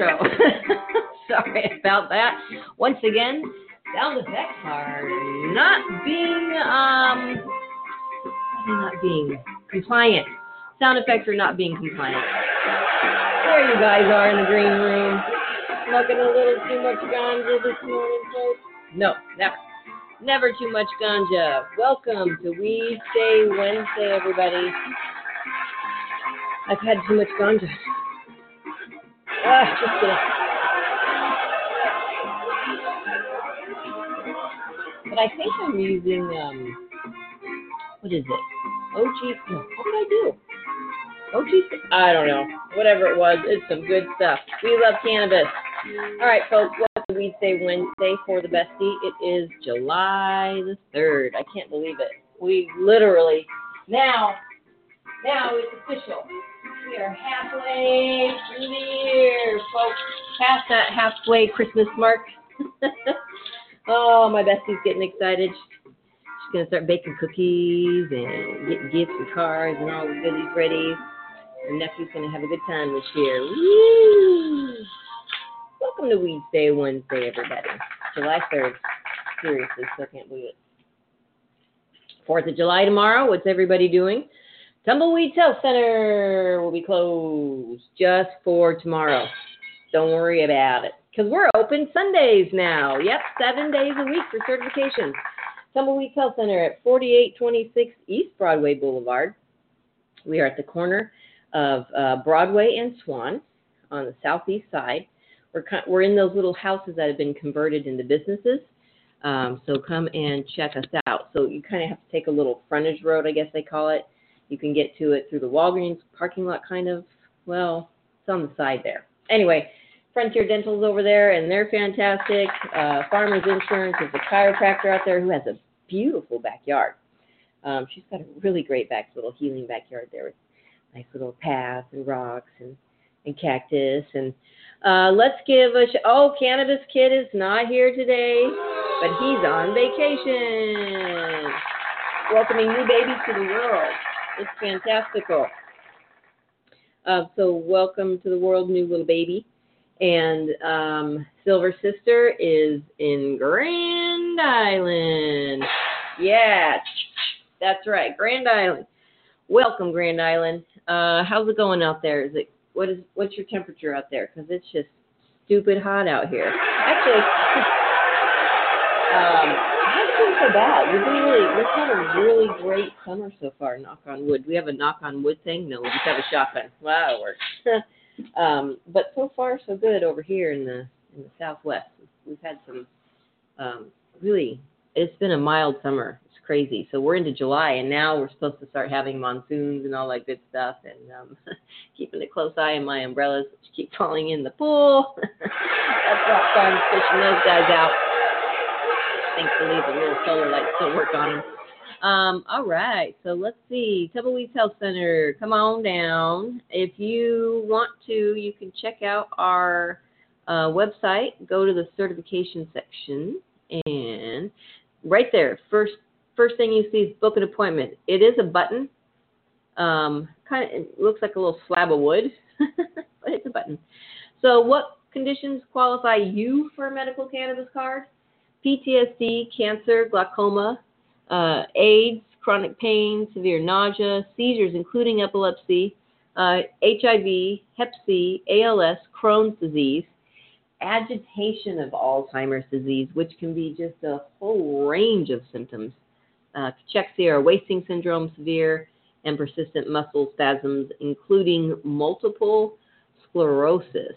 Intro. Sorry about that. Once again, sound effects are not being um not being compliant. Sound effects are not being compliant. There you guys are in the green room. Smoking a little too much ganja this morning, folks. No, never. Never too much ganja. Welcome to We Say Wednesday, everybody. I've had too much ganja. But I think I'm using um, what is it? OG. No, what did I do? OG. I don't know. Whatever it was, it's some good stuff. We love cannabis. All right, folks. Welcome to Weedsday Wednesday for the bestie. It is July the third. I can't believe it. We literally now, now it's official. We are halfway through the year, folks. Past that halfway Christmas mark. oh, my bestie's getting excited. She's gonna start baking cookies and getting gifts and cards and all the goodies ready. Her nephew's gonna have a good time this year. Woo! Welcome to Weed Day Wednesday, everybody. July 3rd. Seriously, still can't believe it. 4th of July tomorrow. What's everybody doing? Tumbleweed Health Center will be closed just for tomorrow. Don't worry about it. Because we're open Sundays now. Yep, seven days a week for certifications. Tumbleweed Health Center at 4826 East Broadway Boulevard. We are at the corner of uh, Broadway and Swan on the southeast side. We're, we're in those little houses that have been converted into businesses. Um, so come and check us out. So you kind of have to take a little frontage road, I guess they call it. You can get to it through the Walgreens parking lot, kind of. Well, it's on the side there. Anyway, Frontier Dental's over there, and they're fantastic. Uh, Farmers Insurance is a chiropractor out there who has a beautiful backyard. Um, she's got a really great back, little healing backyard there with nice little paths and rocks and, and cactus. And uh, let's give a sh- oh, Cannabis Kid is not here today, but he's on vacation, welcoming new babies to the world. It's fantastical. Uh, so welcome to the world, new little baby. And um, Silver Sister is in Grand Island. Yeah, that's right, Grand Island. Welcome, Grand Island. Uh, how's it going out there? Is it what is what's your temperature out there? Because it's just stupid hot out here. Actually, um, so bad. We've been really we've had a really great summer so far. Knock on wood. We have a knock on wood thing. No, we just have a shotgun. Wow, it works. um, but so far so good over here in the in the southwest. We've had some um, really. It's been a mild summer. It's crazy. So we're into July, and now we're supposed to start having monsoons and all that good stuff. And um, keeping a close eye on my umbrellas, which keep falling in the pool. That's not fun fishing those guys out. Thankfully, the little solar lights still work on them. Um, all right, so let's see. Tumbleweeds Health Center, come on down. If you want to, you can check out our uh, website. Go to the certification section, and right there, first first thing you see is book an appointment. It is a button. Um, kind of, it looks like a little slab of wood, but it's a button. So, what conditions qualify you for a medical cannabis card? PTSD, cancer, glaucoma, uh, AIDS, chronic pain, severe nausea, seizures, including epilepsy, uh, HIV, Hep C, ALS, Crohn's disease, agitation of Alzheimer's disease, which can be just a whole range of symptoms, uh, cachexia or wasting syndrome, severe and persistent muscle spasms, including multiple sclerosis.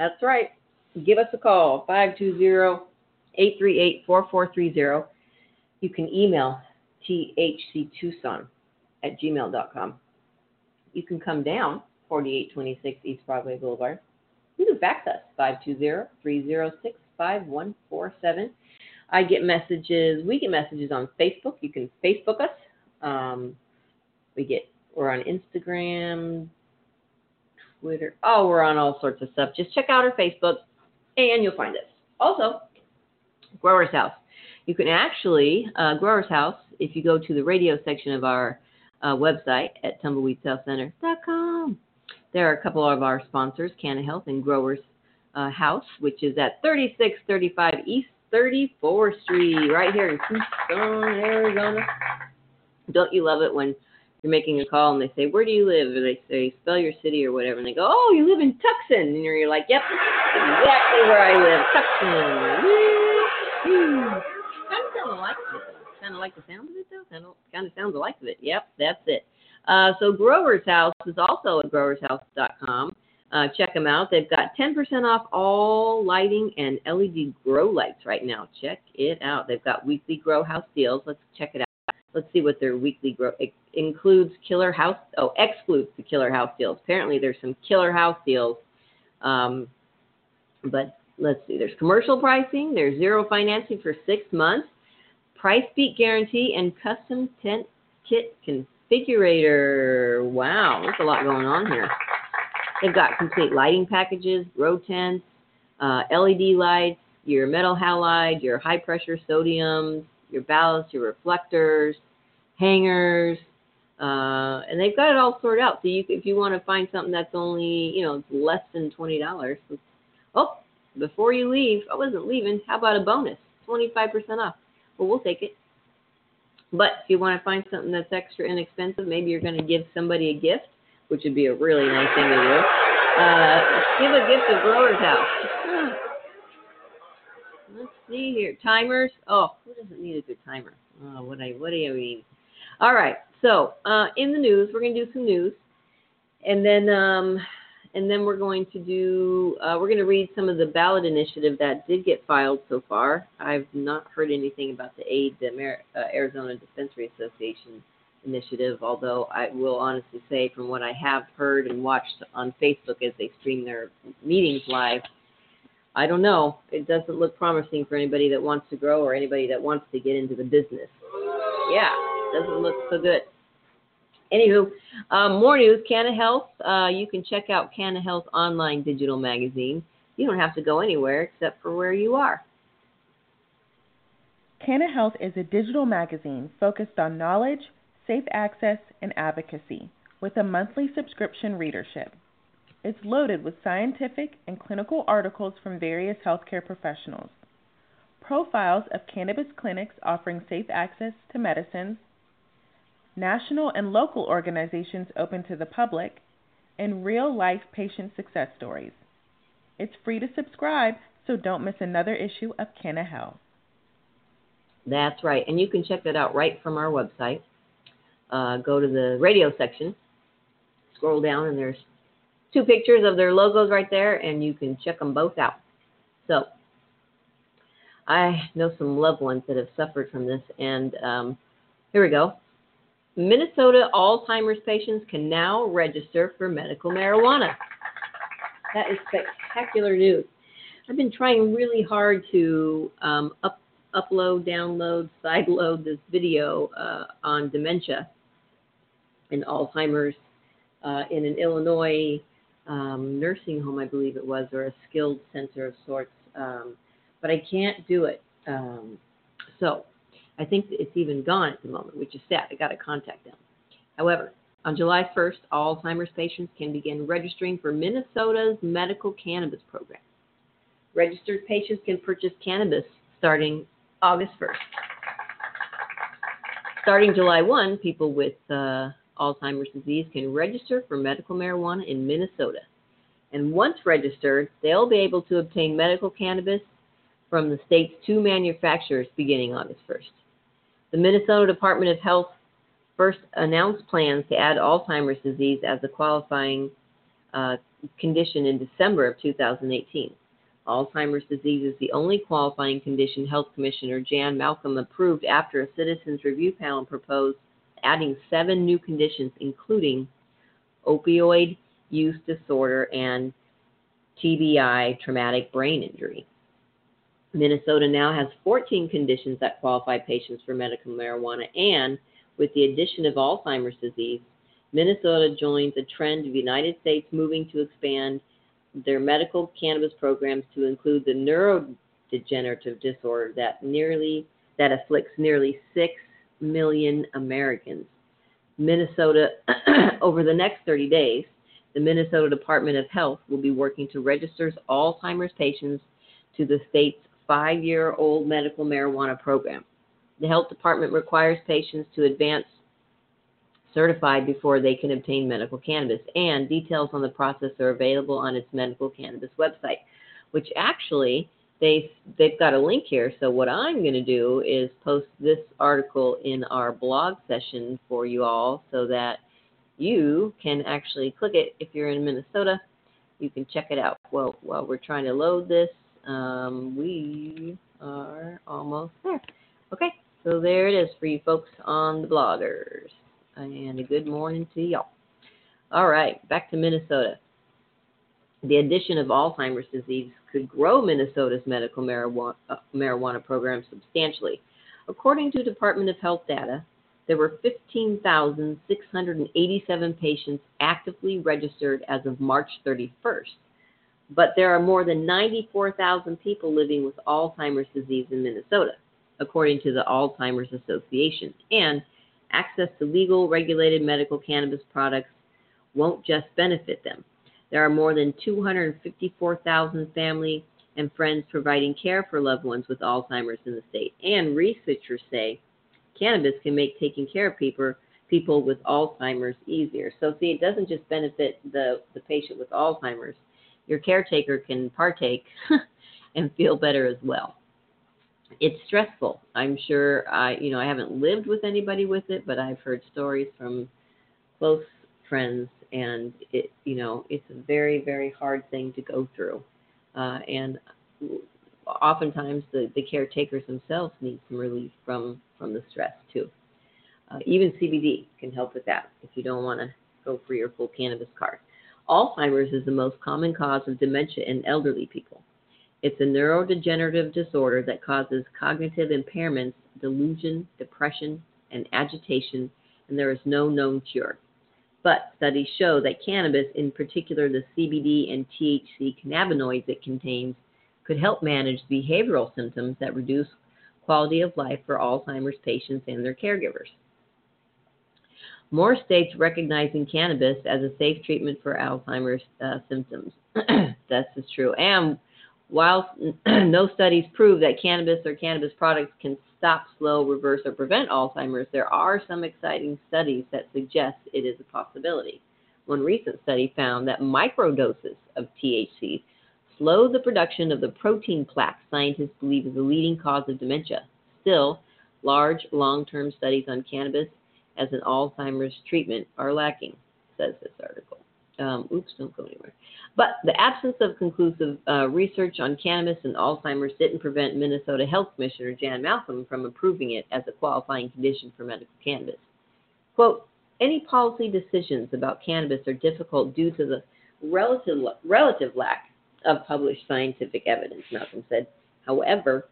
That's right. Give us a call, 520-838-4430. You can email thctucson at gmail.com. You can come down 4826 East Broadway Boulevard. You can fax us, 520-306-5147. I get messages, we get messages on Facebook. You can Facebook us. Um, we get, we're on Instagram, Twitter. Oh, we're on all sorts of stuff. Just check out our Facebook and you'll find us. Also, Growers House. You can actually, uh, Growers House, if you go to the radio section of our uh, website at tumbleweedshealthcenter.com, there are a couple of our sponsors, Canna Health and Growers uh, House, which is at 3635 East 34th Street, right here in Tucson, Arizona. Don't you love it when you're making a call and they say, Where do you live? Or they say, Spell your city or whatever. And they go, Oh, you live in Tucson. And you're, you're like, Yep, exactly where I live. Tucson. Kind of like it. Kind of like the sound of it, though. Kind of, kind of sounds like it. Yep, that's it. Uh, so Grower's House is also at growershouse.com. Uh, check them out. They've got 10% off all lighting and LED grow lights right now. Check it out. They've got weekly grow house deals. Let's check it out. Let's see what their weekly growth includes. Killer house. Oh, excludes the killer house deals. Apparently, there's some killer house deals. Um, but let's see. There's commercial pricing. There's zero financing for six months. Price beat guarantee and custom tent kit configurator. Wow, there's a lot going on here. They've got complete lighting packages, grow tents, uh, LED lights, your metal halide, your high pressure sodiums, your ballasts, your reflectors, hangers, uh, and they've got it all sorted out. So you, if you want to find something that's only you know less than twenty dollars, oh, before you leave, I wasn't leaving. How about a bonus, twenty five percent off? Well, we'll take it. But if you want to find something that's extra inexpensive, maybe you're going to give somebody a gift which would be a really nice thing to do. Uh, give a gift to Grower's House. See here. Timers. Oh, who doesn't need a good timer? Oh, what I what do you mean? All right. So uh, in the news, we're going to do some news, and then um, and then we're going to do uh, we're to read some of the ballot initiative that did get filed so far. I've not heard anything about the aid, the Amer- uh, Arizona Dispensary Association initiative, although I will honestly say, from what I have heard and watched on Facebook as they stream their meetings live, I don't know. It doesn't look promising for anybody that wants to grow or anybody that wants to get into the business. Yeah, doesn't look so good. Anywho, um, more news. Canna Health. Uh, you can check out Canna Health online digital magazine. You don't have to go anywhere except for where you are. Canna Health is a digital magazine focused on knowledge, safe access, and advocacy with a monthly subscription readership. It's loaded with scientific and clinical articles from various healthcare professionals, profiles of cannabis clinics offering safe access to medicines, national and local organizations open to the public, and real life patient success stories. It's free to subscribe, so don't miss another issue of Canna Health. That's right. And you can check that out right from our website. Uh, go to the radio section, scroll down, and there's two pictures of their logos right there, and you can check them both out. So, I know some loved ones that have suffered from this, and um, here we go. Minnesota Alzheimer's patients can now register for medical marijuana. That is spectacular news. I've been trying really hard to um, up, upload, download, sideload this video uh, on dementia and Alzheimer's uh, in an Illinois um, nursing home, I believe it was, or a skilled center of sorts. Um, but I can't do it. Um, so I think it's even gone at the moment, which is sad. I got to contact them. However, on July 1st, Alzheimer's patients can begin registering for Minnesota's medical cannabis program. Registered patients can purchase cannabis starting August 1st. Starting July 1, people with uh, Alzheimer's disease can register for medical marijuana in Minnesota. And once registered, they'll be able to obtain medical cannabis from the state's two manufacturers beginning August 1st. The Minnesota Department of Health first announced plans to add Alzheimer's disease as a qualifying uh, condition in December of 2018. Alzheimer's disease is the only qualifying condition Health Commissioner Jan Malcolm approved after a citizens review panel proposed adding seven new conditions, including opioid use disorder and TBI, traumatic brain injury. Minnesota now has 14 conditions that qualify patients for medical marijuana, and with the addition of Alzheimer's disease, Minnesota joins a trend of the United States moving to expand their medical cannabis programs to include the neurodegenerative disorder that nearly that afflicts nearly 6 million Americans. Minnesota over the next 30 days, the Minnesota Department of Health will be working to register Alzheimer's patients to the state's 5-year-old medical marijuana program. The health department requires patients to advance certified before they can obtain medical cannabis, and details on the process are available on its medical cannabis website, which actually they they've got a link here. So what I'm going to do is post this article in our blog session for you all, so that you can actually click it if you're in Minnesota. You can check it out. Well, while we're trying to load this, um, we are almost there. Okay, so there it is for you folks on the bloggers and a good morning to y'all. All right, back to Minnesota. The addition of Alzheimer's disease could grow Minnesota's medical marijuana, uh, marijuana program substantially. According to Department of Health data, there were 15,687 patients actively registered as of March 31st. But there are more than 94,000 people living with Alzheimer's disease in Minnesota, according to the Alzheimer's Association. And access to legal, regulated medical cannabis products won't just benefit them. There are more than 254,000 family and friends providing care for loved ones with Alzheimer's in the state. And researchers say cannabis can make taking care of people people with Alzheimer's easier. So see, it doesn't just benefit the the patient with Alzheimer's. Your caretaker can partake and feel better as well it's stressful. I'm sure I, you know, I haven't lived with anybody with it, but I've heard stories from close friends, and it, you know, it's a very, very hard thing to go through. Uh, and oftentimes, the, the caretakers themselves need some relief from from the stress too. Uh, even CBD can help with that if you don't want to go for your full cannabis card. Alzheimer's is the most common cause of dementia in elderly people. It's a neurodegenerative disorder that causes cognitive impairments, delusion, depression, and agitation, and there is no known cure. But studies show that cannabis, in particular the CBD and THC cannabinoids it contains, could help manage behavioral symptoms that reduce quality of life for Alzheimer's patients and their caregivers. More states recognizing cannabis as a safe treatment for Alzheimer's uh, symptoms. That's is true. And while no studies prove that cannabis or cannabis products can stop, slow, reverse, or prevent Alzheimer's, there are some exciting studies that suggest it is a possibility. One recent study found that microdoses of THC slow the production of the protein plaque scientists believe is the leading cause of dementia. Still, Large, long term studies on cannabis as an Alzheimer's treatment are lacking, says this article. Um, oops, don't go anywhere. But the absence of conclusive uh, research on cannabis and Alzheimer's didn't prevent Minnesota Health Commissioner Jan Malcolm from approving it as a qualifying condition for medical cannabis. Quote, any policy decisions about cannabis are difficult due to the relative, relative lack of published scientific evidence, Malcolm said. However,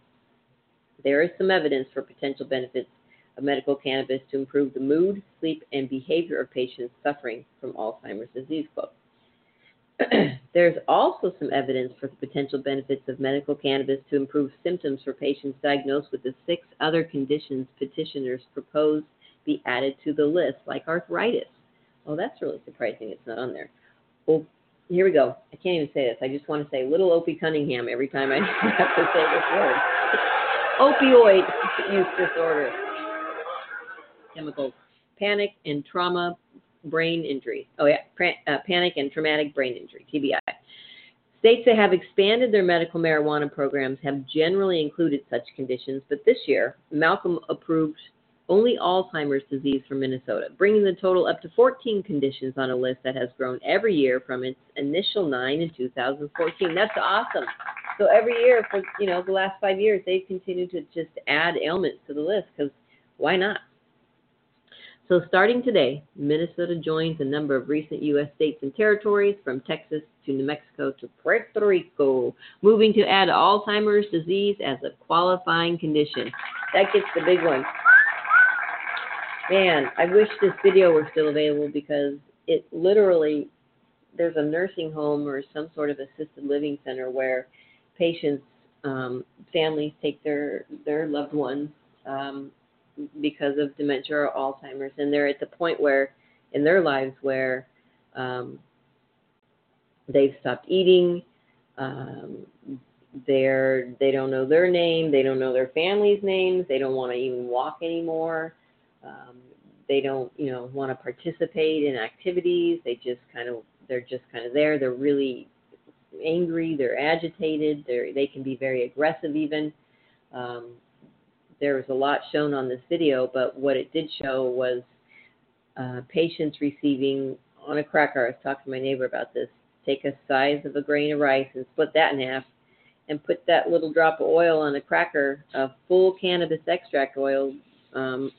there is some evidence for potential benefits of medical cannabis to improve the mood, sleep, and behavior of patients suffering from Alzheimer's disease. There's also some evidence for the potential benefits of medical cannabis to improve symptoms for patients diagnosed with the six other conditions petitioners propose be added to the list, like arthritis. Oh, that's really surprising it's not on there. Well, here we go. I can't even say this. I just want to say little Opie Cunningham every time I have to say this word. Opioid use disorder. Chemicals. Panic and trauma brain injury. Oh, yeah. Uh, panic and traumatic brain injury, TBI. States that have expanded their medical marijuana programs have generally included such conditions, but this year, Malcolm approved only Alzheimer's disease for Minnesota, bringing the total up to 14 conditions on a list that has grown every year from its initial nine in 2014. That's awesome. So every year for you know the last five years, they've continued to just add ailments to the list because why not? So starting today, Minnesota joins a number of recent U.S. states and territories, from Texas to New Mexico to Puerto Rico, moving to add Alzheimer's disease as a qualifying condition. That gets the big one. Man, I wish this video were still available because it literally there's a nursing home or some sort of assisted living center where patients um, families take their their loved ones um, because of dementia or Alzheimer's, and they're at the point where in their lives where um, they've stopped eating, um, they're they don't know their name, they don't know their family's names, they don't want to even walk anymore. Um, they don't, you know, want to participate in activities. They just kind of, they're just kind of there. They're really angry. They're agitated. They they can be very aggressive even. Um, there was a lot shown on this video, but what it did show was uh, patients receiving on a cracker. I was talking to my neighbor about this. Take a size of a grain of rice and split that in half, and put that little drop of oil on a cracker, a full cannabis extract oil, um,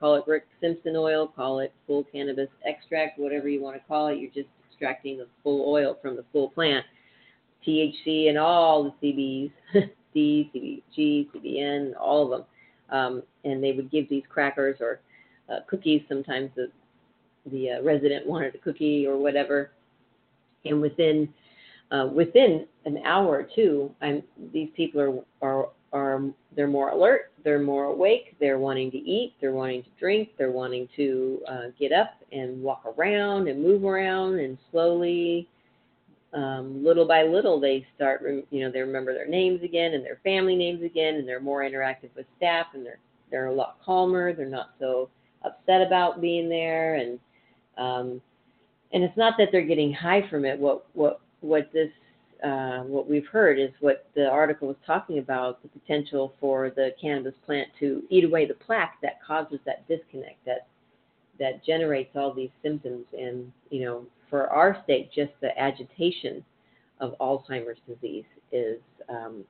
Call it Rick Simpson oil, call it full cannabis extract, whatever you want to call it. You're just extracting the full oil from the full plant. THC and all the CBs, D, CBG, CBN, all of them. Um, and they would give these crackers or uh, cookies. Sometimes the the uh, resident wanted a cookie or whatever. And within uh, within an hour or two, I'm, these people are, are are they're more alert, they're more awake, they're wanting to eat, they're wanting to drink, they're wanting to uh, get up and walk around and move around, and slowly, um, little by little, they start, you know, they remember their names again and their family names again, and they're more interactive with staff, and they're they're a lot calmer, they're not so upset about being there, and um, and it's not that they're getting high from it. What what what this uh, what we've heard is what the article was talking about the potential for the cannabis plant to eat away the plaque that causes that disconnect that that generates all these symptoms and you know for our state just the agitation of alzheimer's disease is um,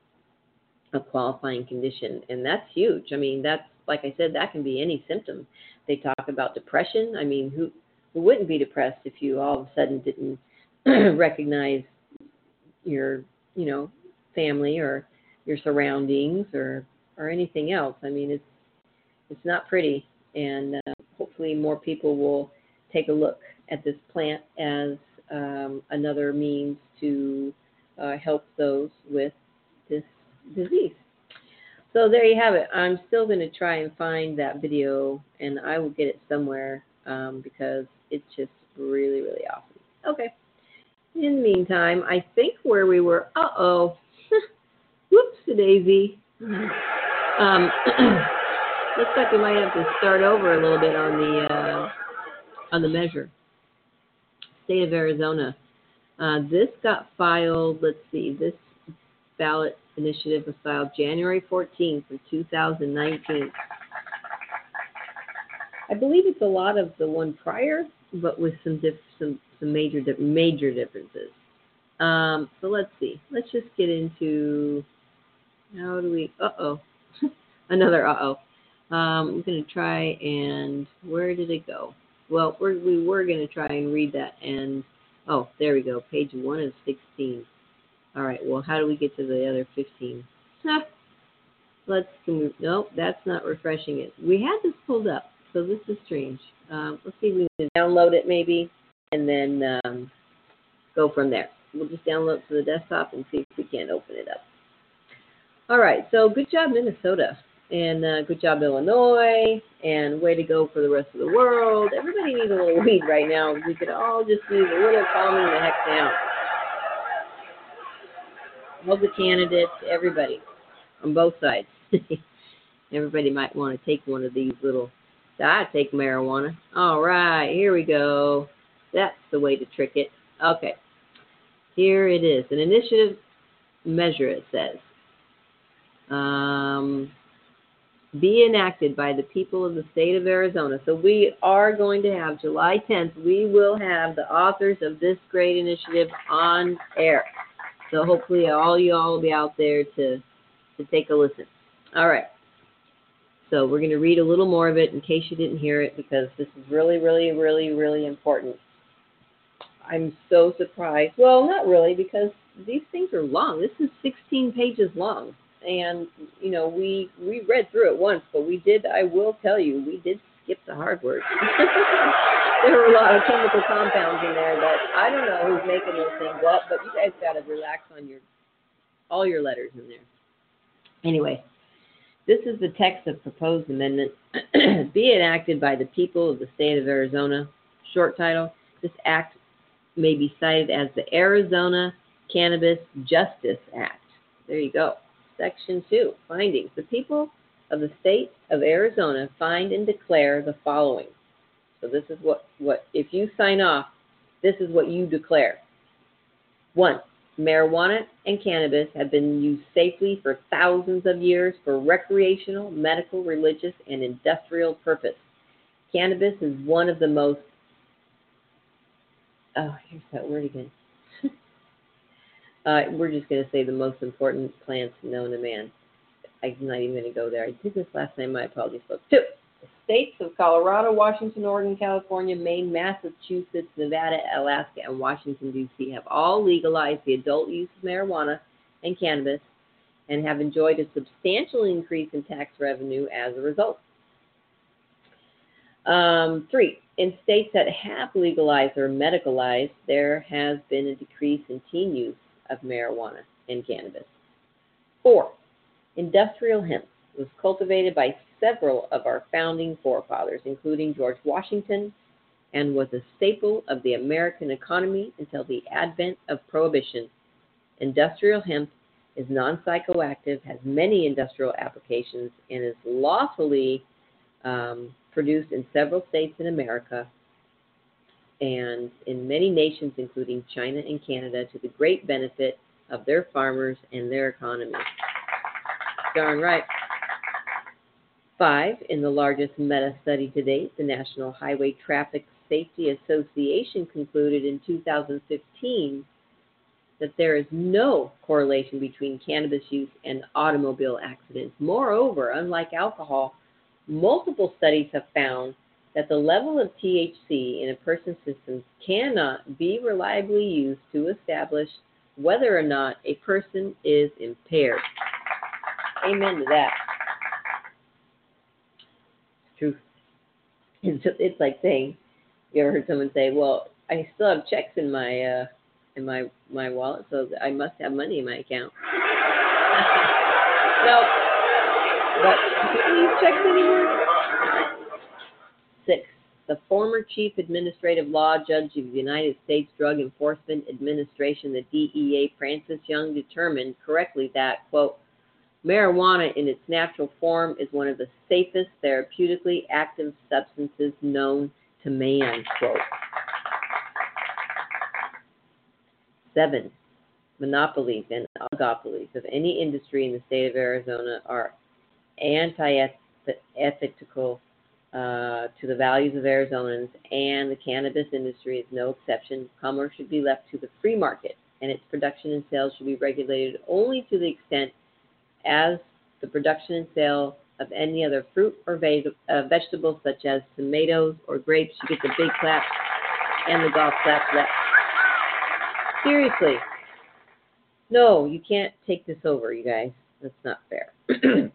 a qualifying condition and that's huge. I mean that's like i said that can be any symptom. They talk about depression. I mean who who wouldn't be depressed if you all of a sudden didn't recognize your you know family or your surroundings or or anything else. I mean, it's it's not pretty, and uh, hopefully more people will take a look at this plant as um, another means to uh, help those with this disease. So there you have it. I'm still going to try and find that video, and I will get it somewhere um, because it's just really, really awesome. Okay. In the meantime, I think where we were, uh oh, whoops, daisy. Um, looks like we might have to start over a little bit on the uh, on the measure. State of Arizona. Uh, this got filed. Let's see. This ballot initiative was filed January 14th of 2019. I believe it's a lot of the one prior, but with some diff- some some major di- major differences. Um, so let's see. Let's just get into how do we? Uh oh, another uh oh. Um, I'm gonna try and where did it go? Well, we're, we were gonna try and read that and oh, there we go. Page one of 16. All right. Well, how do we get to the other 15? Huh. Let's can we, no, that's not refreshing it. We had this pulled up, so this is strange. Um, let's see if we can download it maybe, and then um, go from there. We'll just download to the desktop and see if we can't open it up. All right. So good job, Minnesota, and uh, good job, Illinois, and way to go for the rest of the world. Everybody needs a little weed right now. We could all just use a little calming the heck down. All the candidates, everybody on both sides. everybody might want to take one of these little. I take marijuana. All right, here we go. That's the way to trick it. Okay, here it is. An initiative measure, it says. Um, be enacted by the people of the state of Arizona. So we are going to have July 10th, we will have the authors of this great initiative on air. So hopefully all you all will be out there to to take a listen. All right. So we're going to read a little more of it in case you didn't hear it because this is really, really, really, really important. I'm so surprised. Well, not really because these things are long. This is 16 pages long and you know we we read through it once, but we did. I will tell you, we did skip the hard words. there were a lot of chemical compounds in there that I don't know who's making those things up, but you guys got to relax on your all your letters in there. Anyway, this is the text of proposed amendment. Be enacted by the people of the state of Arizona. Short title: This act may be cited as the Arizona Cannabis Justice Act. There you go. Section 2 Findings. The people of the state of Arizona find and declare the following. So, this is what, what if you sign off, this is what you declare. One, marijuana and cannabis have been used safely for thousands of years for recreational, medical, religious, and industrial purpose. Cannabis is one of the most, oh, here's that word again uh, we're just going to say the most important plants known to man. I'm not even going to go there. I did this last time. My apologies, folks. Two. The states of Colorado, Washington, Oregon, California, Maine, Massachusetts, Nevada, Alaska, and Washington, D.C. have all legalized the adult use of marijuana and cannabis and have enjoyed a substantial increase in tax revenue as a result. Um, three, in states that have legalized or medicalized, there has been a decrease in teen use of marijuana and cannabis. Four, industrial hemp was cultivated by several of our founding forefathers, including George Washington, and was a staple of the American economy until the advent of Prohibition. Industrial hemp is non psychoactive, has many industrial applications, and is lawfully um, produced in several states in America and in many nations, including China and Canada, to the great benefit of their farmers and their economy. Darn right. Five, in the largest meta study to date, the National Highway Traffic Safety Association concluded in 2015 that there is no correlation between cannabis use and automobile accidents. Moreover, unlike alcohol, multiple studies have found that the level of THC in a person's system cannot be reliably used to establish whether or not a person is impaired. Amen to that. Truth. It's, it's like saying, you ever heard someone say, "Well, I still have checks in my uh, in my my wallet, so I must have money in my account." no, but do checks anymore? The former Chief Administrative Law Judge of the United States Drug Enforcement Administration, the DEA, Francis Young, determined correctly that, quote, marijuana in its natural form is one of the safest therapeutically active substances known to man, quote. Seven, monopolies and oligopolies of any industry in the state of Arizona are anti-ethical uh, to the values of Arizonans, and the cannabis industry is no exception. Commerce should be left to the free market, and its production and sales should be regulated only to the extent as the production and sale of any other fruit or ve- uh, vegetables such as tomatoes or grapes. You get the big clap and the golf clap that. Seriously. No, you can't take this over, you guys. That's not fair.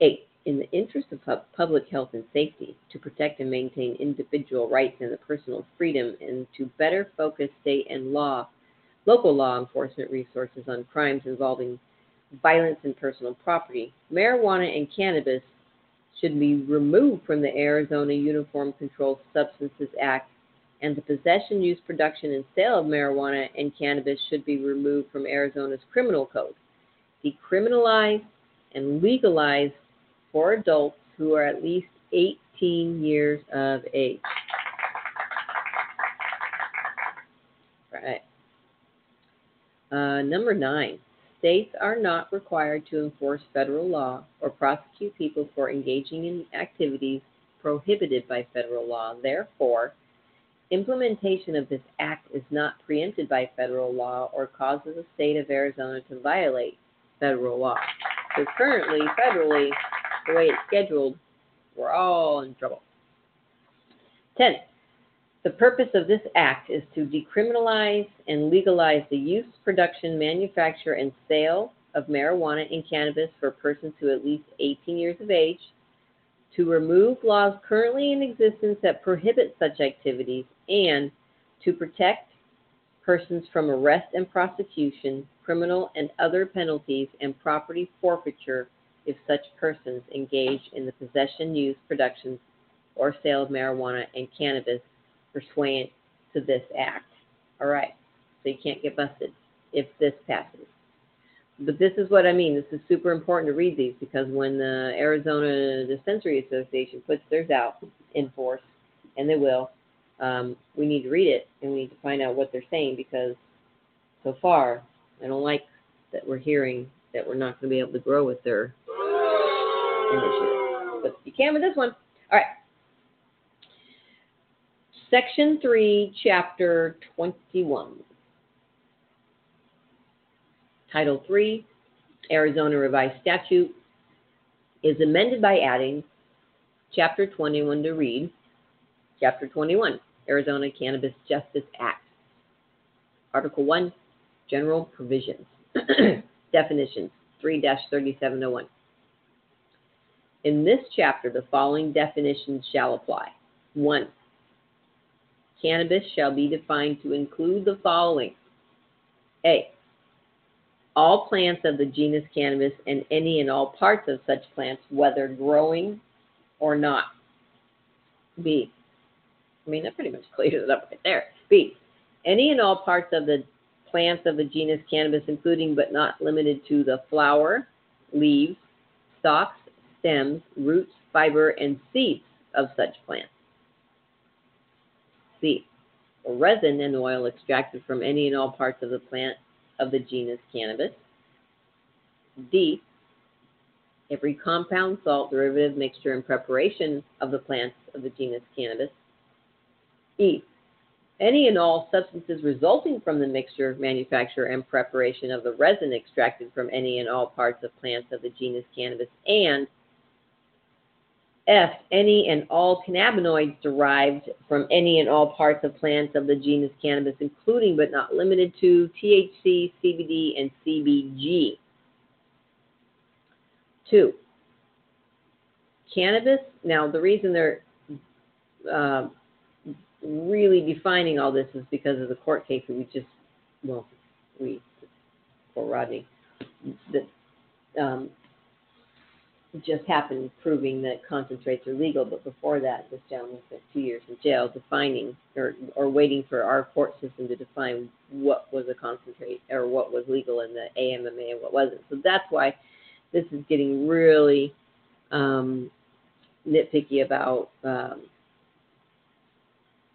Eight, in the interest of pub- public health and safety, to protect and maintain individual rights and the personal freedom, and to better focus state and law, local law enforcement resources on crimes involving violence and personal property, marijuana and cannabis should be removed from the Arizona Uniform Controlled Substances Act, and the possession, use, production, and sale of marijuana and cannabis should be removed from Arizona's criminal code. Decriminalize and legalize for adults who are at least 18 years of age. Right. Uh, number nine, states are not required to enforce federal law or prosecute people for engaging in activities prohibited by federal law. Therefore, implementation of this act is not preempted by federal law or causes the state of Arizona to violate federal law. So currently, federally, the way it's scheduled, we're all in trouble. 10. The purpose of this act is to decriminalize and legalize the use, production, manufacture, and sale of marijuana and cannabis for persons who are at least 18 years of age, to remove laws currently in existence that prohibit such activities, and to protect persons from arrest and prosecution, criminal and other penalties, and property forfeiture if such persons engage in the possession, use, production, or sale of marijuana and cannabis pursuant to this act. All right, so you can't get busted if this passes. But this is what I mean. This is super important to read these because when the Arizona Dispensary Association puts theirs out in force, and they will, um, we need to read it and we need to find out what they're saying because so far I don't like that we're hearing that we're not going to be able to grow with their initiative. But you can with this one. All right. Section 3, Chapter 21. Title 3, Arizona Revised Statute, is amended by adding Chapter 21 to read Chapter 21, Arizona Cannabis Justice Act. Article 1, General Provisions. Definitions 3 3701. In this chapter, the following definitions shall apply. 1. Cannabis shall be defined to include the following A. All plants of the genus cannabis and any and all parts of such plants, whether growing or not. B. I mean, that pretty much clears it up right there. B. Any and all parts of the plants of the genus cannabis, including but not limited to the flower, leaves, stalks, stems, roots, fiber, and seeds of such plants. C. Resin and oil extracted from any and all parts of the plant of the genus cannabis. D. Every compound, salt, derivative, mixture, and preparation of the plants of the genus cannabis. E. Any and all substances resulting from the mixture, manufacture, and preparation of the resin extracted from any and all parts of plants of the genus cannabis. And F. Any and all cannabinoids derived from any and all parts of plants of the genus cannabis, including but not limited to THC, CBD, and CBG. Two. Cannabis. Now, the reason they're uh, really defining all this is because of the court case that we just, well, we, for Rodney, that um, just happened proving that concentrates are legal, but before that, this gentleman spent two years in jail defining or, or waiting for our court system to define what was a concentrate or what was legal in the AMMA and what wasn't. So that's why this is getting really um, nitpicky about um,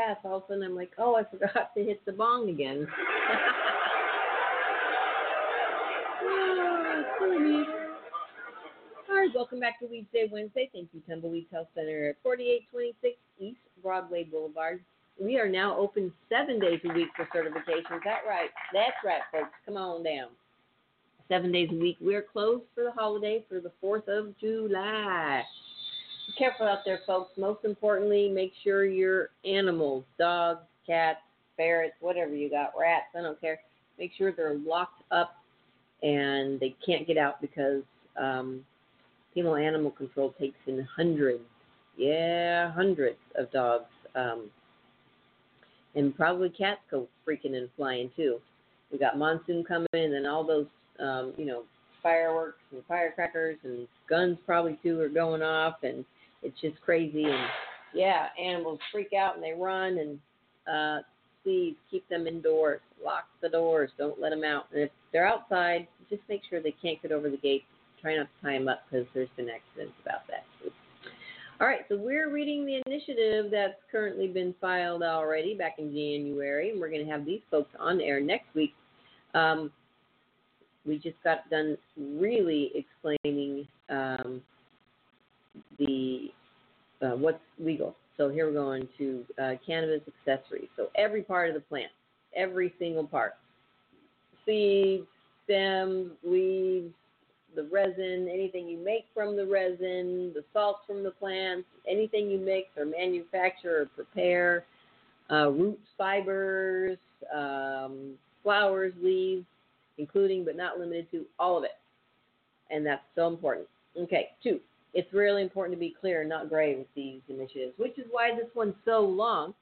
fast. All of a sudden, I'm like, oh, I forgot to hit the bong again. Silly. All right, welcome back to Weedsday Wednesday. Thank you, Tumbleweed Health Center at 4826 East Broadway Boulevard. We are now open seven days a week for certifications. That right? That's right, folks. Come on down. Seven days a week. We're closed for the holiday for the 4th of July. Careful out there, folks. Most importantly, make sure your animals, dogs, cats, ferrets, whatever you got, rats, I don't care, make sure they're locked up and they can't get out because um, Pima animal control takes in hundreds, yeah, hundreds of dogs. Um, and probably cats go freaking and flying too. We got monsoon coming and then all those, um, you know, fireworks and firecrackers and guns probably too are going off and it's just crazy and yeah, animals freak out and they run and uh seeds, keep them indoors. Lock the doors. Don't let them out. And if they're outside, just make sure they can't get over the gate. Try not to tie them up because there's been accidents about that. All right, so we're reading the initiative that's currently been filed already back in January, and we're going to have these folks on air next week. Um, we just got done really explaining um, the uh, what's legal. So here we're going to uh, cannabis accessories. So every part of the plant, every single part, seeds, stems, leaves, the resin, anything you make from the resin, the salts from the plants, anything you mix or manufacture or prepare, uh, roots, fibers, um, flowers, leaves, including but not limited to all of it. And that's so important. Okay, two, it's really important to be clear and not gray with these initiatives, which is why this one's so long.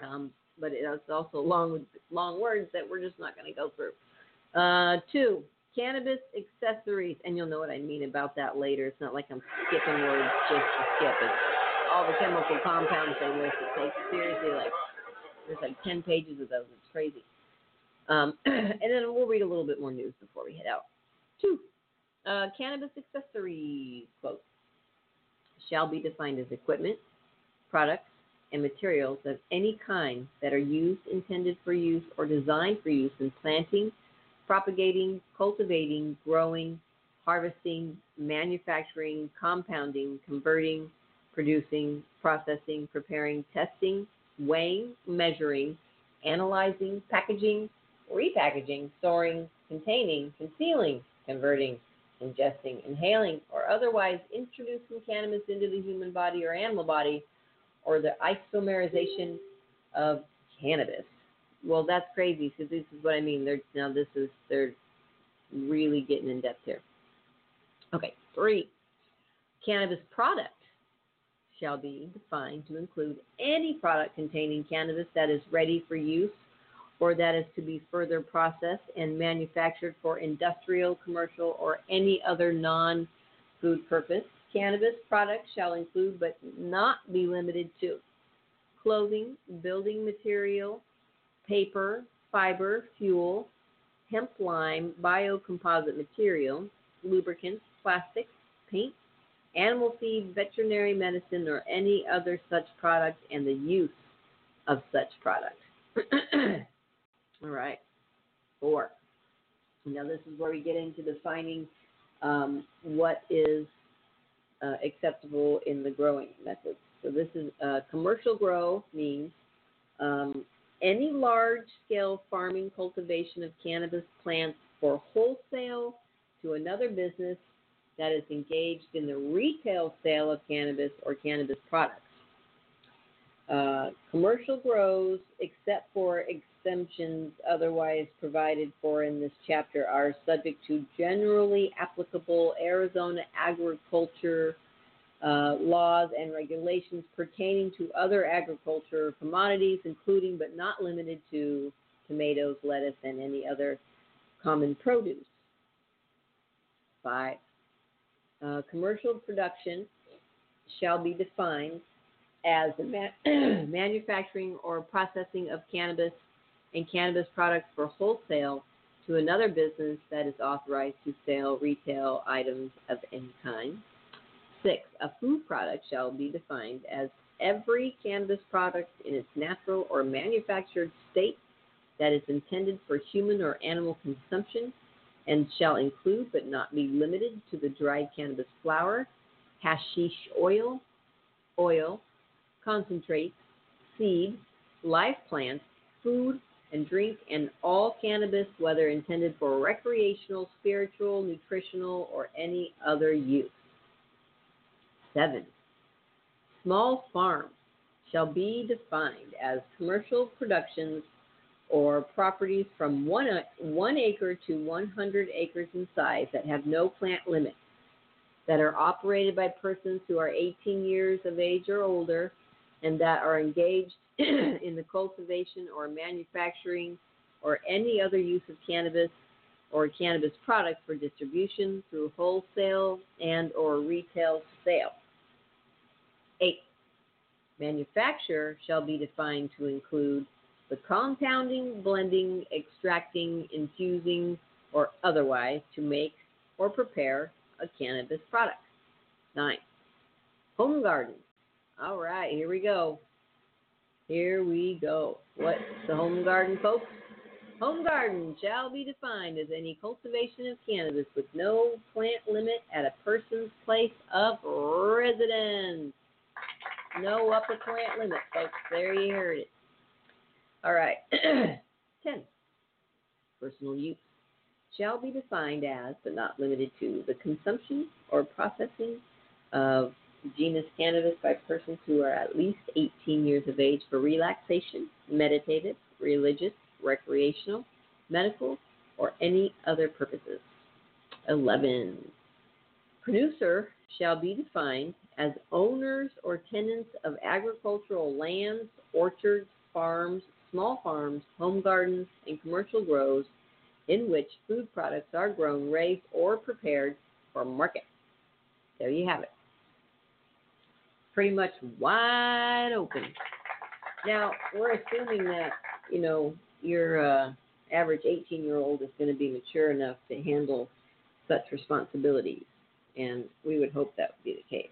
Um, but it's also long long words that we're just not going to go through. Uh, two, cannabis accessories, and you'll know what I mean about that later. It's not like I'm skipping words just to skip. It's all the chemical compounds they list. It takes seriously like there's like ten pages of those. It's crazy. Um, and then we'll read a little bit more news before we head out. Two, uh, cannabis accessories quote shall be defined as equipment, products, and materials of any kind that are used, intended for use, or designed for use in planting propagating, cultivating, growing, harvesting, manufacturing, compounding, converting, producing, processing, preparing, testing, weighing, measuring, analyzing, packaging, repackaging, storing, containing, concealing, converting, ingesting, inhaling, or otherwise introducing cannabis into the human body or animal body, or the isomerization of cannabis well, that's crazy because this is what I mean. They're now this is they're really getting in depth here. Okay, three. Cannabis product shall be defined to include any product containing cannabis that is ready for use or that is to be further processed and manufactured for industrial, commercial, or any other non food purpose. Cannabis products shall include, but not be limited to, clothing, building material, paper, fiber, fuel, hemp lime, biocomposite material, lubricants, plastics, paint, animal feed, veterinary medicine, or any other such product, and the use of such product. All right. Four. Now, this is where we get into defining um, what is uh, acceptable in the growing methods. So, this is uh, commercial grow means um, any large scale farming cultivation of cannabis plants for wholesale to another business that is engaged in the retail sale of cannabis or cannabis products. Uh, commercial grows, except for exemptions otherwise provided for in this chapter, are subject to generally applicable Arizona agriculture uh, laws and regulations pertaining to other agriculture commodities, including but not limited to tomatoes, lettuce, and any other common produce. Five, uh, commercial production shall be defined as the ma- manufacturing or processing of cannabis and cannabis products for wholesale to another business that is authorized to sell retail items of any kind. Six, a food product shall be defined as every cannabis product in its natural or manufactured state that is intended for human or animal consumption and shall include but not be limited to the dried cannabis flower, hashish oil, oil, concentrate, seeds, live plants, food, and drink, and all cannabis, whether intended for recreational, spiritual, nutritional, or any other use. 7. Small farms shall be defined as commercial productions or properties from one, one acre to 100 acres in size that have no plant limits, that are operated by persons who are 18 years of age or older, and that are engaged in the cultivation or manufacturing or any other use of cannabis or cannabis products for distribution through wholesale and or retail sale. Eight, manufacture shall be defined to include the compounding, blending, extracting, infusing, or otherwise to make or prepare a cannabis product. Nine, home garden. All right, here we go. Here we go. What's the home garden, folks? Home garden shall be defined as any cultivation of cannabis with no plant limit at a person's place of residence. No upper plant limit, folks. There you heard it. All right. 10. Personal use shall be defined as, but not limited to, the consumption or processing of genus cannabis by persons who are at least 18 years of age for relaxation, meditative, religious, recreational, medical, or any other purposes. 11. Producer shall be defined as owners or tenants of agricultural lands, orchards, farms, small farms, home gardens, and commercial grows in which food products are grown, raised, or prepared for market. There you have it. Pretty much wide open. Now, we're assuming that, you know, your uh, average 18 year old is going to be mature enough to handle such responsibilities. And we would hope that would be the case.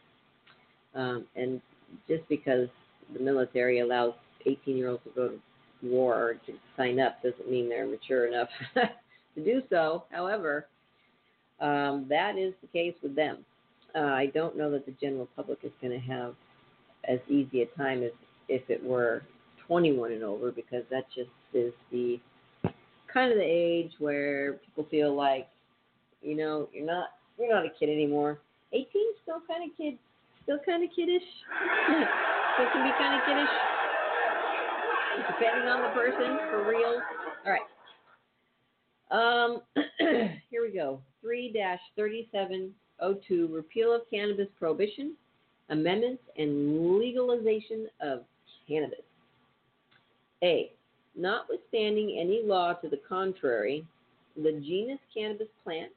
Um, and just because the military allows 18 year olds to go to war or to sign up doesn't mean they're mature enough to do so. However, um, that is the case with them. Uh, I don't know that the general public is going to have as easy a time as if it were 21 and over because that just is the kind of the age where people feel like, you know, you're not you're not a kid anymore. 18 still kind of kid, still kind of kiddish. still can be kind of kiddish, depending on the person for real. All right. Um, here we go. 3-3702, repeal of cannabis prohibition, amendments, and legalization of cannabis. A. Notwithstanding any law to the contrary, the genus cannabis plant,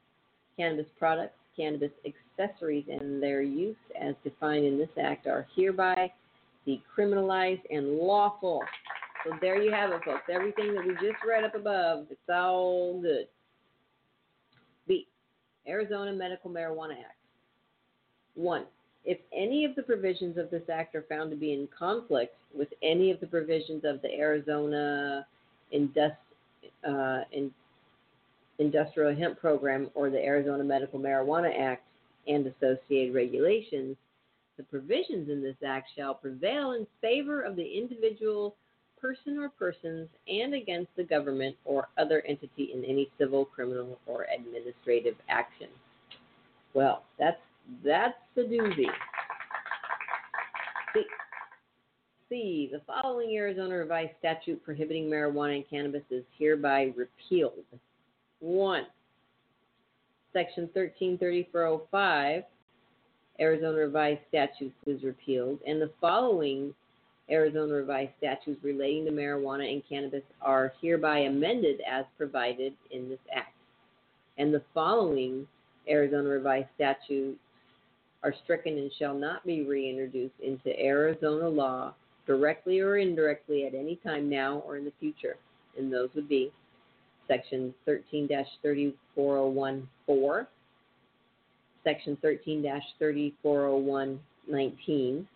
cannabis products, cannabis accessories, and their use as defined in this act are hereby decriminalized and lawful. So there you have it, folks. Everything that we just read up above, it's all good. Arizona Medical Marijuana Act. 1. If any of the provisions of this act are found to be in conflict with any of the provisions of the Arizona Indust- uh, in- Industrial Hemp Program or the Arizona Medical Marijuana Act and associated regulations, the provisions in this act shall prevail in favor of the individual person or persons and against the government or other entity in any civil, criminal, or administrative action. Well, that's that's the doozy. C. C. The following Arizona revised statute prohibiting marijuana and cannabis is hereby repealed. 1. Section 133405, Arizona revised statutes is repealed, and the following Arizona revised statutes relating to marijuana and cannabis are hereby amended as provided in this act. And the following Arizona revised statutes are stricken and shall not be reintroduced into Arizona law directly or indirectly at any time now or in the future. And those would be Section 13 34014, Section 13 34019,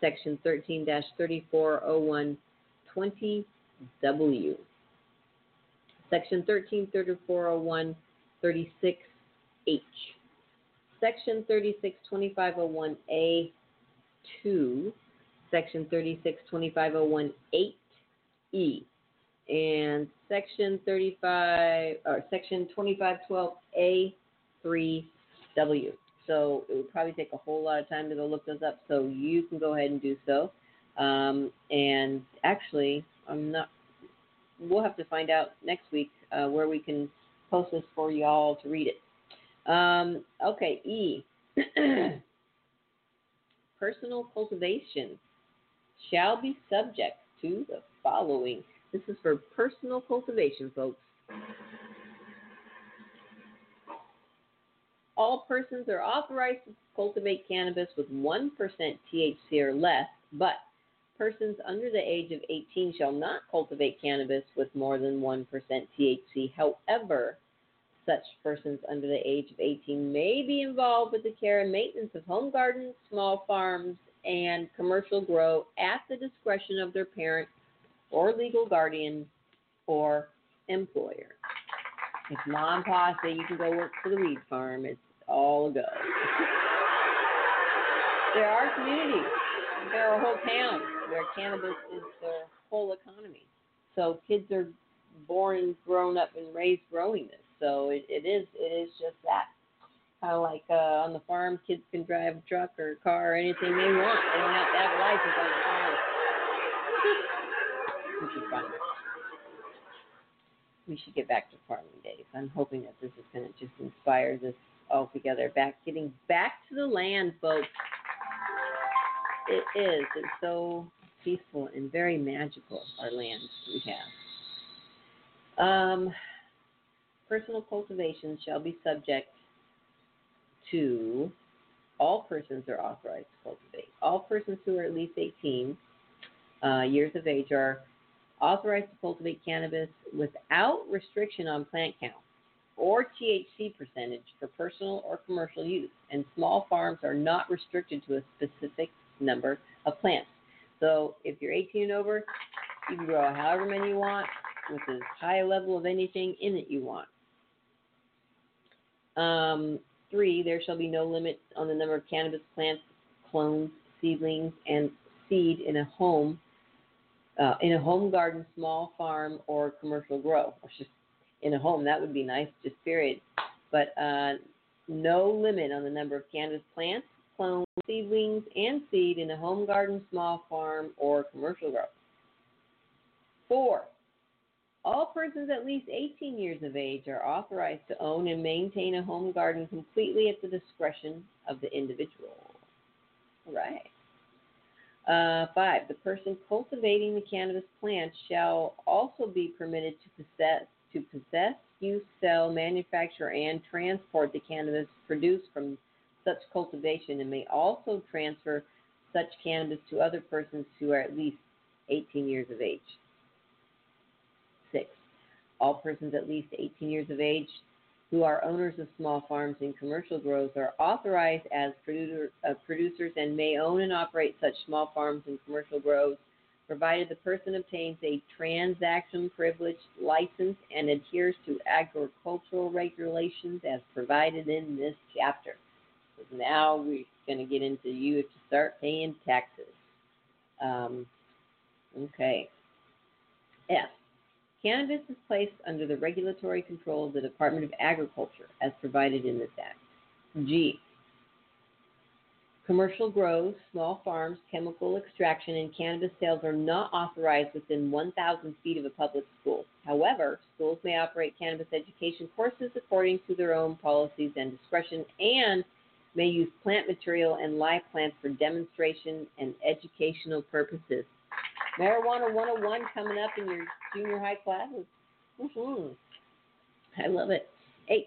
Section 13 34020W, Section 13 36H, Section 362501A2, Section 362501.8E, and Section 35 or Section 2512A3W. So it would probably take a whole lot of time to go look those up. So you can go ahead and do so. Um, and actually, I'm not. We'll have to find out next week uh, where we can post this for y'all to read it. Um, okay, E. Personal cultivation shall be subject to the following. This is for personal cultivation, folks. All persons are authorized to cultivate cannabis with 1% THC or less, but persons under the age of 18 shall not cultivate cannabis with more than 1% THC. However, such persons under the age of 18 may be involved with the care and maintenance of home gardens, small farms, and commercial grow at the discretion of their parent or legal guardian or employer. If mom and pa you can go work for the weed farm, it's all a go. there are communities, there are whole towns where cannabis is their whole economy. So kids are born, grown up, and raised growing this. So it, it is it is just that. Kind of like uh, on the farm, kids can drive a truck or a car or anything they want. They don't have to have a license on the farm. Which is fun. We should get back to farming days. I'm hoping that this is going to just inspire this all together. Back, getting back to the land, folks. It is. It's so peaceful and very magical. Our land we have. Um, personal cultivation shall be subject to all persons are authorized to cultivate. All persons who are at least 18 uh, years of age are authorized to cultivate cannabis without restriction on plant count or THC percentage for personal or commercial use. And small farms are not restricted to a specific number of plants. So if you're 18 and over, you can grow however many you want with as high a level of anything in it you want. Um, three, there shall be no limit on the number of cannabis plants, clones, seedlings, and seed in a home, uh, in a home garden, small farm, or commercial grow. Or just in a home, that would be nice, just period. But uh, no limit on the number of cannabis plants, clones, seedlings, and seed in a home garden, small farm, or commercial grow. Four, all persons at least 18 years of age are authorized to own and maintain a home garden completely at the discretion of the individual. Right. Uh, five, the person cultivating the cannabis plant shall also be permitted to possess, to possess, use, sell, manufacture, and transport the cannabis produced from such cultivation, and may also transfer such cannabis to other persons who are at least 18 years of age. Six, all persons at least 18 years of age who are owners of small farms and commercial grows are authorized as producer, uh, producers and may own and operate such small farms and commercial grows, provided the person obtains a transaction privilege license and adheres to agricultural regulations as provided in this chapter. So now we're going to get into you have to start paying taxes. Um, okay. F. Cannabis is placed under the regulatory control of the Department of Agriculture as provided in this Act. G. Commercial grows, small farms, chemical extraction, and cannabis sales are not authorized within 1,000 feet of a public school. However, schools may operate cannabis education courses according to their own policies and discretion and may use plant material and live plants for demonstration and educational purposes. Marijuana 101 coming up in your junior high classes. hmm I love it. H.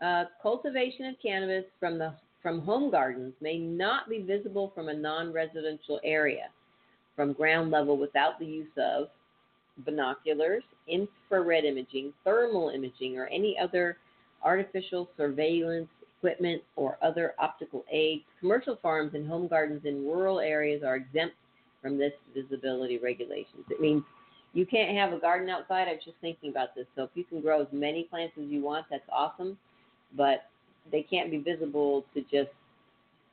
Uh, cultivation of cannabis from the from home gardens may not be visible from a non-residential area from ground level without the use of binoculars, infrared imaging, thermal imaging, or any other artificial surveillance equipment or other optical aids. Commercial farms and home gardens in rural areas are exempt from this visibility regulations. It means you can't have a garden outside. I was just thinking about this. So if you can grow as many plants as you want, that's awesome. But they can't be visible to just,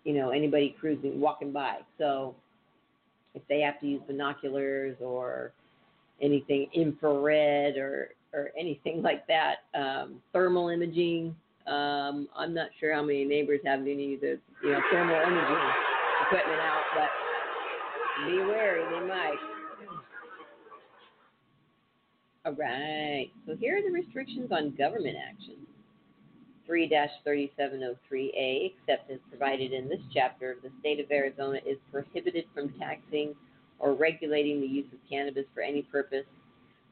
you know, anybody cruising, walking by. So if they have to use binoculars or anything infrared or or anything like that, um, thermal imaging. Um, I'm not sure how many neighbors have any of the you know thermal imaging equipment out, but be wary, they might. All right. So here are the restrictions on government action. 3 3703A, except as provided in this chapter, the state of Arizona is prohibited from taxing or regulating the use of cannabis for any purpose.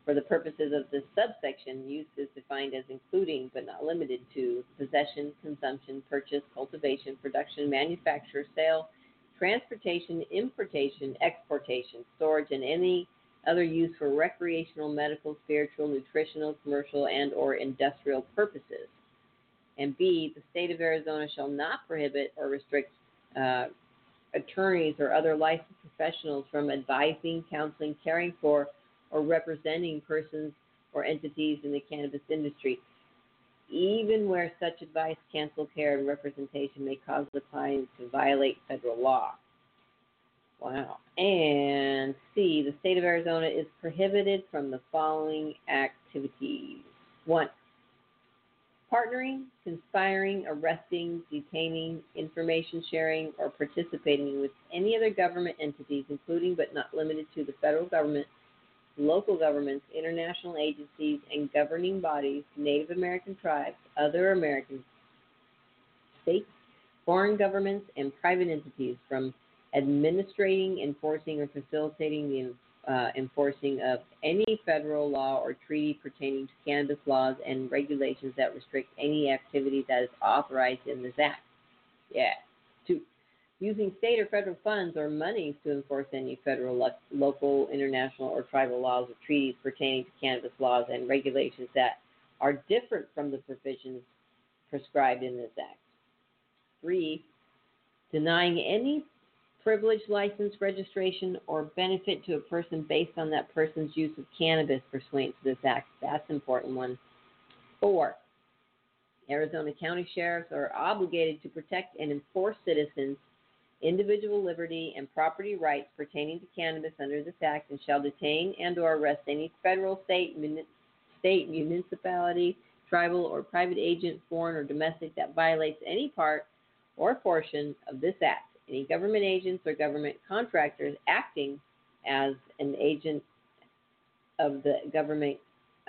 For the purposes of this subsection, use is defined as including, but not limited to, possession, consumption, purchase, cultivation, production, manufacture, sale, transportation, importation, exportation, storage, and any other use for recreational, medical, spiritual, nutritional, commercial, and or industrial purposes. And B, the state of Arizona shall not prohibit or restrict uh, attorneys or other licensed professionals from advising, counseling, caring for, or representing persons or entities in the cannabis industry, even where such advice, counsel, care, and representation may cause the client to violate federal law. Wow. And C, the state of Arizona is prohibited from the following activities. One, partnering, conspiring, arresting, detaining, information sharing, or participating with any other government entities, including but not limited to the federal government, local governments, international agencies, and governing bodies, Native American tribes, other American states, foreign governments, and private entities from administrating, enforcing, or facilitating the uh, enforcing of any federal law or treaty pertaining to cannabis laws and regulations that restrict any activity that is authorized in this act. Yeah. Using state or federal funds or monies to enforce any federal, lo- local, international, or tribal laws or treaties pertaining to cannabis laws and regulations that are different from the provisions prescribed in this act. Three, denying any privilege, license, registration, or benefit to a person based on that person's use of cannabis pursuant to this act. That's an important one. Four, Arizona County Sheriffs are obligated to protect and enforce citizens' individual liberty and property rights pertaining to cannabis under this act and shall detain and or arrest any federal, state, muni- state, municipality, tribal, or private agent, foreign or domestic that violates any part or portion of this act any government agents or government contractors acting as an agent of the government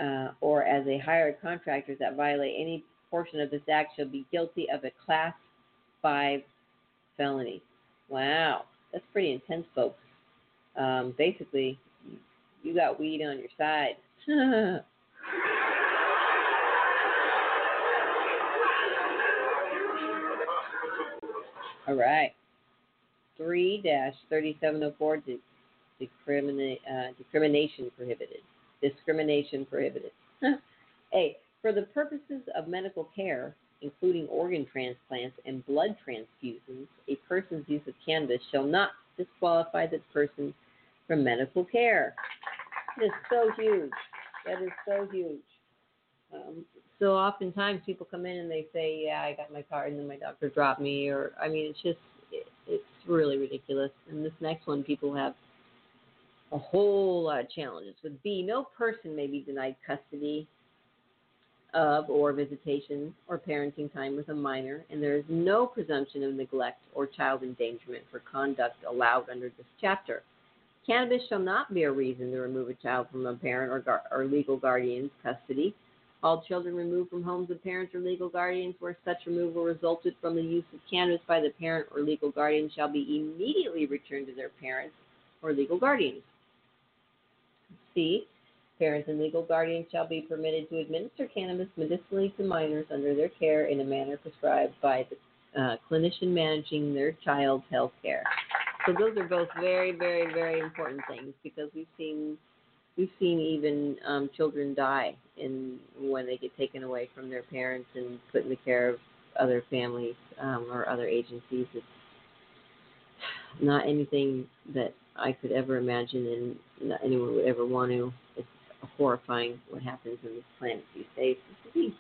uh, or as a hired contractor that violate any portion of this act shall be guilty of a class 5 felony. Wow, that's pretty intense, folks. Um, basically, you got weed on your side. All right. 3-3704 discriminate, uh, discrimination prohibited. Discrimination prohibited. A. For the purposes of medical care, including organ transplants and blood transfusions, a person's use of cannabis shall not disqualify the person from medical care. That is so huge. That is so huge. Um, so oftentimes people come in and they say, "Yeah, I got my card, and then my doctor dropped me," or I mean, it's just it, it's really ridiculous. And this next one, people have a whole lot of challenges. With B, no person may be denied custody of or visitation or parenting time with a minor, and there is no presumption of neglect or child endangerment for conduct allowed under this chapter. Cannabis shall not be a reason to remove a child from a parent or, gar- or legal guardian's custody. All children removed from homes of parents or legal guardians where such removal resulted from the use of cannabis by the parent or legal guardian shall be immediately returned to their parents or legal guardians. C. Parents and legal guardians shall be permitted to administer cannabis medicinally to minors under their care in a manner prescribed by the uh, clinician managing their child's health care. So those are both very, very, very important things because we've seen we've seen even um, children die in when they get taken away from their parents and put in the care of other families um, or other agencies. It's not anything that I could ever imagine, and not anyone would ever want to. It's horrifying what happens in this planet these days. Be,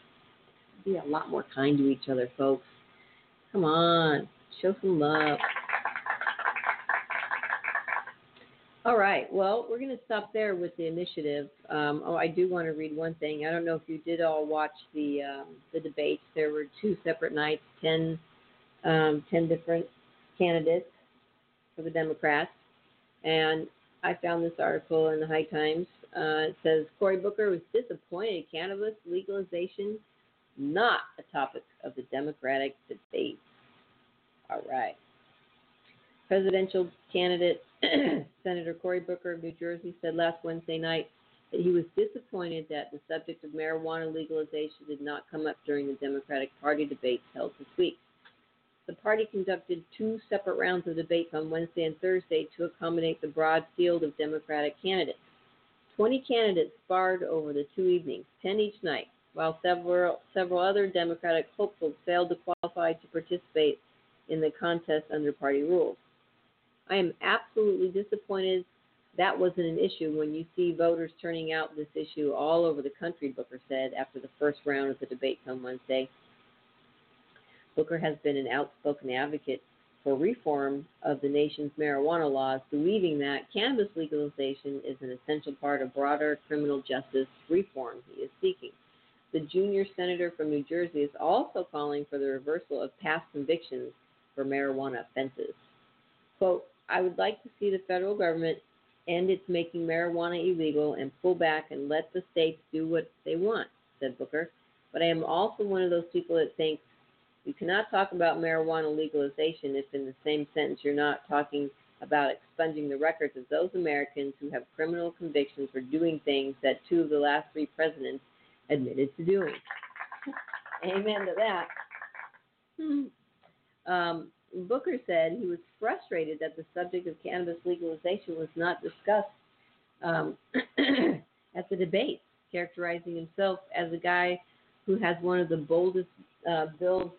be a lot more kind to each other, folks. Come on, show some love. All right. Well, we're going to stop there with the initiative. Um, oh, I do want to read one thing. I don't know if you did all watch the um, the debates. There were two separate nights, ten, um, 10 different candidates for the Democrats, and I found this article in the High Times. Uh, it says Cory Booker was disappointed cannabis legalization not a topic of the Democratic debate. All right. Presidential candidate Senator Cory Booker of New Jersey said last Wednesday night that he was disappointed that the subject of marijuana legalization did not come up during the Democratic Party debates held this week. The party conducted two separate rounds of debates on Wednesday and Thursday to accommodate the broad field of Democratic candidates. 20 candidates sparred over the two evenings, 10 each night, while several, several other Democratic hopefuls failed to qualify to participate in the contest under party rules. I am absolutely disappointed that wasn't an issue when you see voters turning out this issue all over the country, Booker said after the first round of the debates on Wednesday. Booker has been an outspoken advocate for reform of the nation's marijuana laws, believing that cannabis legalization is an essential part of broader criminal justice reform he is seeking. The junior senator from New Jersey is also calling for the reversal of past convictions for marijuana offenses. Quote, I would like to see the federal government end its making marijuana illegal and pull back and let the states do what they want, said Booker. But I am also one of those people that thinks you cannot talk about marijuana legalization if in the same sentence you're not talking about expunging the records of those Americans who have criminal convictions for doing things that two of the last three presidents admitted to doing. Amen to that. Hmm. Um, Booker said he was frustrated that the subject of cannabis legalization was not discussed um, at the debate, characterizing himself as a guy who has one of the boldest uh, bills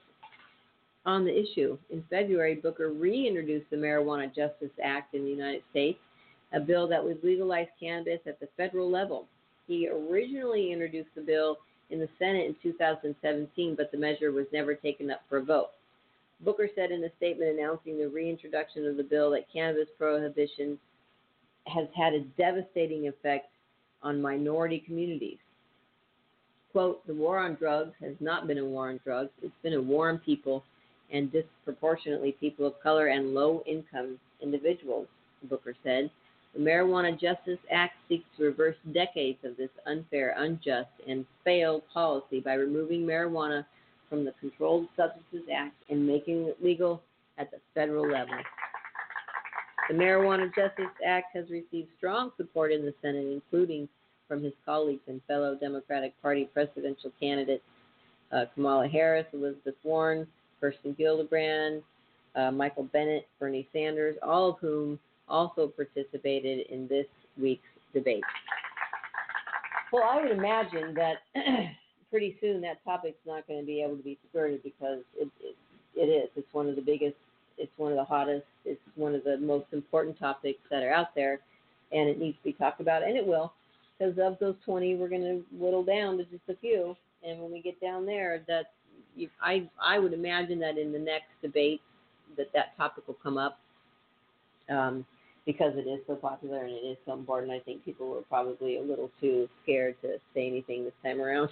on the issue. In February, Booker reintroduced the Marijuana Justice Act in the United States, a bill that would legalize cannabis at the federal level. He originally introduced the bill in the Senate in 2017, but the measure was never taken up for a vote. Booker said in a statement announcing the reintroduction of the bill that cannabis prohibition has had a devastating effect on minority communities. Quote, the war on drugs has not been a war on drugs, it's been a war on people and disproportionately people of color and low income individuals, Booker said. The Marijuana Justice Act seeks to reverse decades of this unfair, unjust, and failed policy by removing marijuana from the Controlled Substances Act and making it legal at the federal level. The Marijuana Justice Act has received strong support in the Senate, including from his colleagues and fellow Democratic Party presidential candidates uh, Kamala Harris, Elizabeth Warren, Kirsten Gillibrand, uh, Michael Bennet, Bernie Sanders, all of whom also participated in this week's debate. Well, I would imagine that pretty soon that topic's not going to be able to be skirted because it, it it is. It's one of the biggest. It's one of the hottest. It's one of the most important topics that are out there, and it needs to be talked about, and it will. Because of those 20, we're going to whittle down to just a few, and when we get down there, that I I would imagine that in the next debate that that topic will come up. Um, because it is so popular and it is so important, I think people were probably a little too scared to say anything this time around.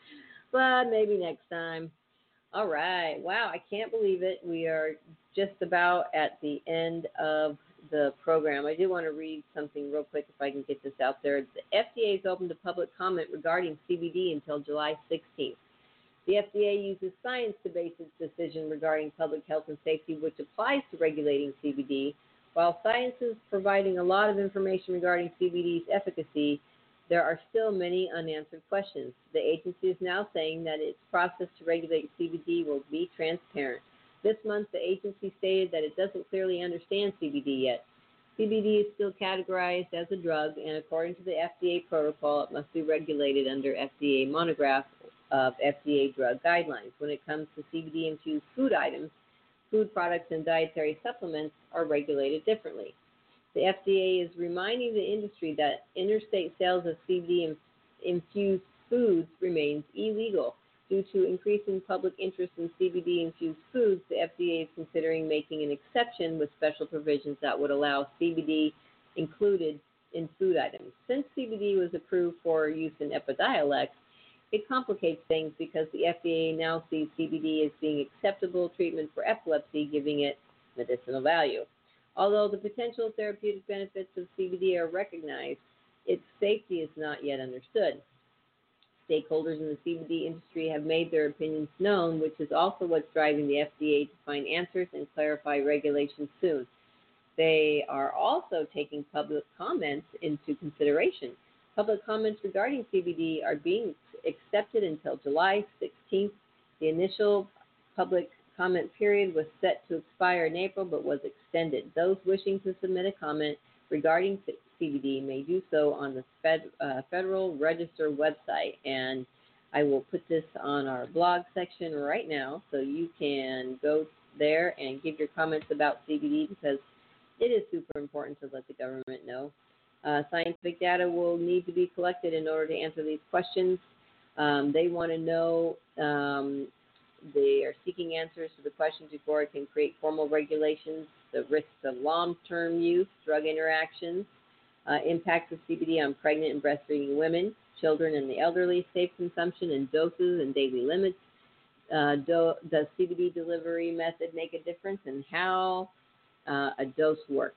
but maybe next time. All right. Wow, I can't believe it. We are just about at the end of the program. I do want to read something real quick if I can get this out there. The FDA is open to public comment regarding CBD until July 16th. The FDA uses science to base its decision regarding public health and safety, which applies to regulating CBD. While science is providing a lot of information regarding CBD's efficacy, there are still many unanswered questions. The agency is now saying that its process to regulate CBD will be transparent. This month, the agency stated that it doesn't clearly understand CBD yet. CBD is still categorized as a drug, and according to the FDA protocol, it must be regulated under FDA monograph of FDA drug guidelines. When it comes to CBD infused food items, food products and dietary supplements are regulated differently. The FDA is reminding the industry that interstate sales of CBD infused foods remains illegal. Due to increasing public interest in CBD infused foods, the FDA is considering making an exception with special provisions that would allow CBD included in food items. Since CBD was approved for use in Epidiolex, it complicates things because the FDA now sees CBD as being acceptable treatment for epilepsy, giving it medicinal value. Although the potential therapeutic benefits of CBD are recognized, its safety is not yet understood. Stakeholders in the CBD industry have made their opinions known, which is also what's driving the FDA to find answers and clarify regulations soon. They are also taking public comments into consideration. Public comments regarding CBD are being accepted until July 16th. The initial public comment period was set to expire in April but was extended. Those wishing to submit a comment regarding CBD may do so on the Fed, uh, Federal Register website. And I will put this on our blog section right now so you can go there and give your comments about CBD because it is super important to let the government know. Uh, scientific data will need to be collected in order to answer these questions. Um, they want to know, um, they are seeking answers to the questions before it can create formal regulations, the risks of long term use, drug interactions, uh, impacts of CBD on pregnant and breastfeeding women, children, and the elderly, safe consumption and doses and daily limits. Uh, do, does CBD delivery method make a difference, and how uh, a dose works?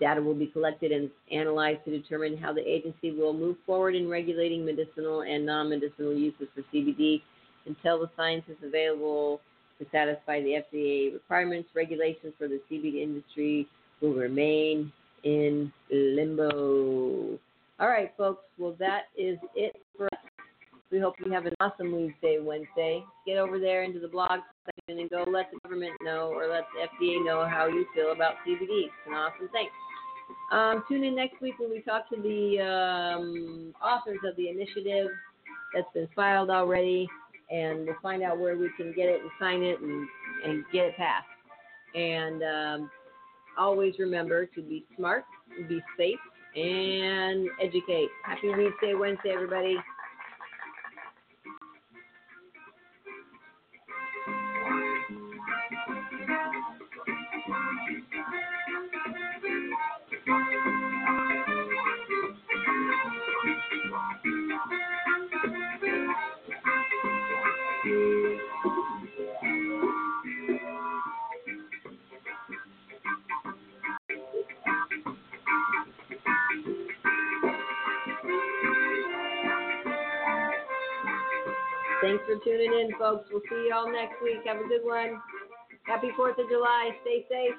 Data will be collected and analyzed to determine how the agency will move forward in regulating medicinal and non medicinal uses for CBD until the science is available to satisfy the FDA requirements. Regulations for the CBD industry will remain in limbo. All right, folks. Well, that is it for us. We hope you have an awesome Weedsday, Wednesday. Get over there into the blog section and go let the government know or let the FDA know how you feel about CBD. It's an awesome thing. Um, tune in next week when we talk to the um, authors of the initiative that's been filed already, and we'll find out where we can get it and sign it and, and get it passed. And um, always remember to be smart, be safe, and educate. Happy Weedsday, Wednesday, everybody. Thanks for tuning in, folks. We'll see you all next week. Have a good one. Happy 4th of July. Stay safe.